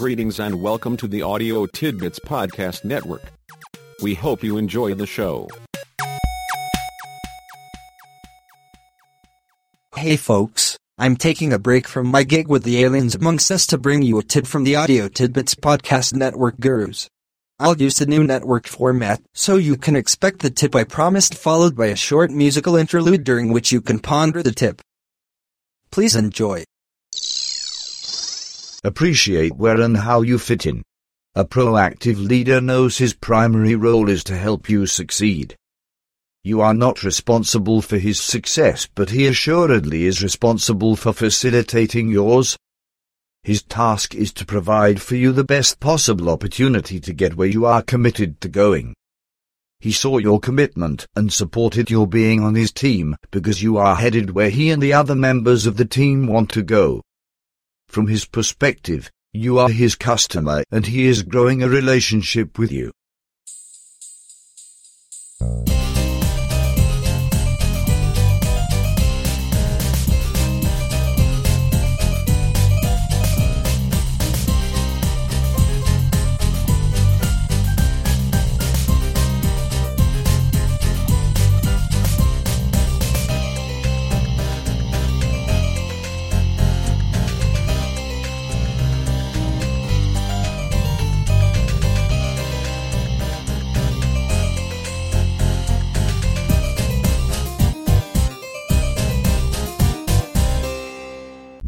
Greetings and welcome to the Audio Tidbits Podcast Network. We hope you enjoy the show. Hey folks, I'm taking a break from my gig with the aliens amongst us to bring you a tip from the Audio Tidbits Podcast Network gurus. I'll use the new network format, so you can expect the tip I promised followed by a short musical interlude during which you can ponder the tip. Please enjoy. Appreciate where and how you fit in. A proactive leader knows his primary role is to help you succeed. You are not responsible for his success, but he assuredly is responsible for facilitating yours. His task is to provide for you the best possible opportunity to get where you are committed to going. He saw your commitment and supported your being on his team because you are headed where he and the other members of the team want to go. From his perspective, you are his customer and he is growing a relationship with you.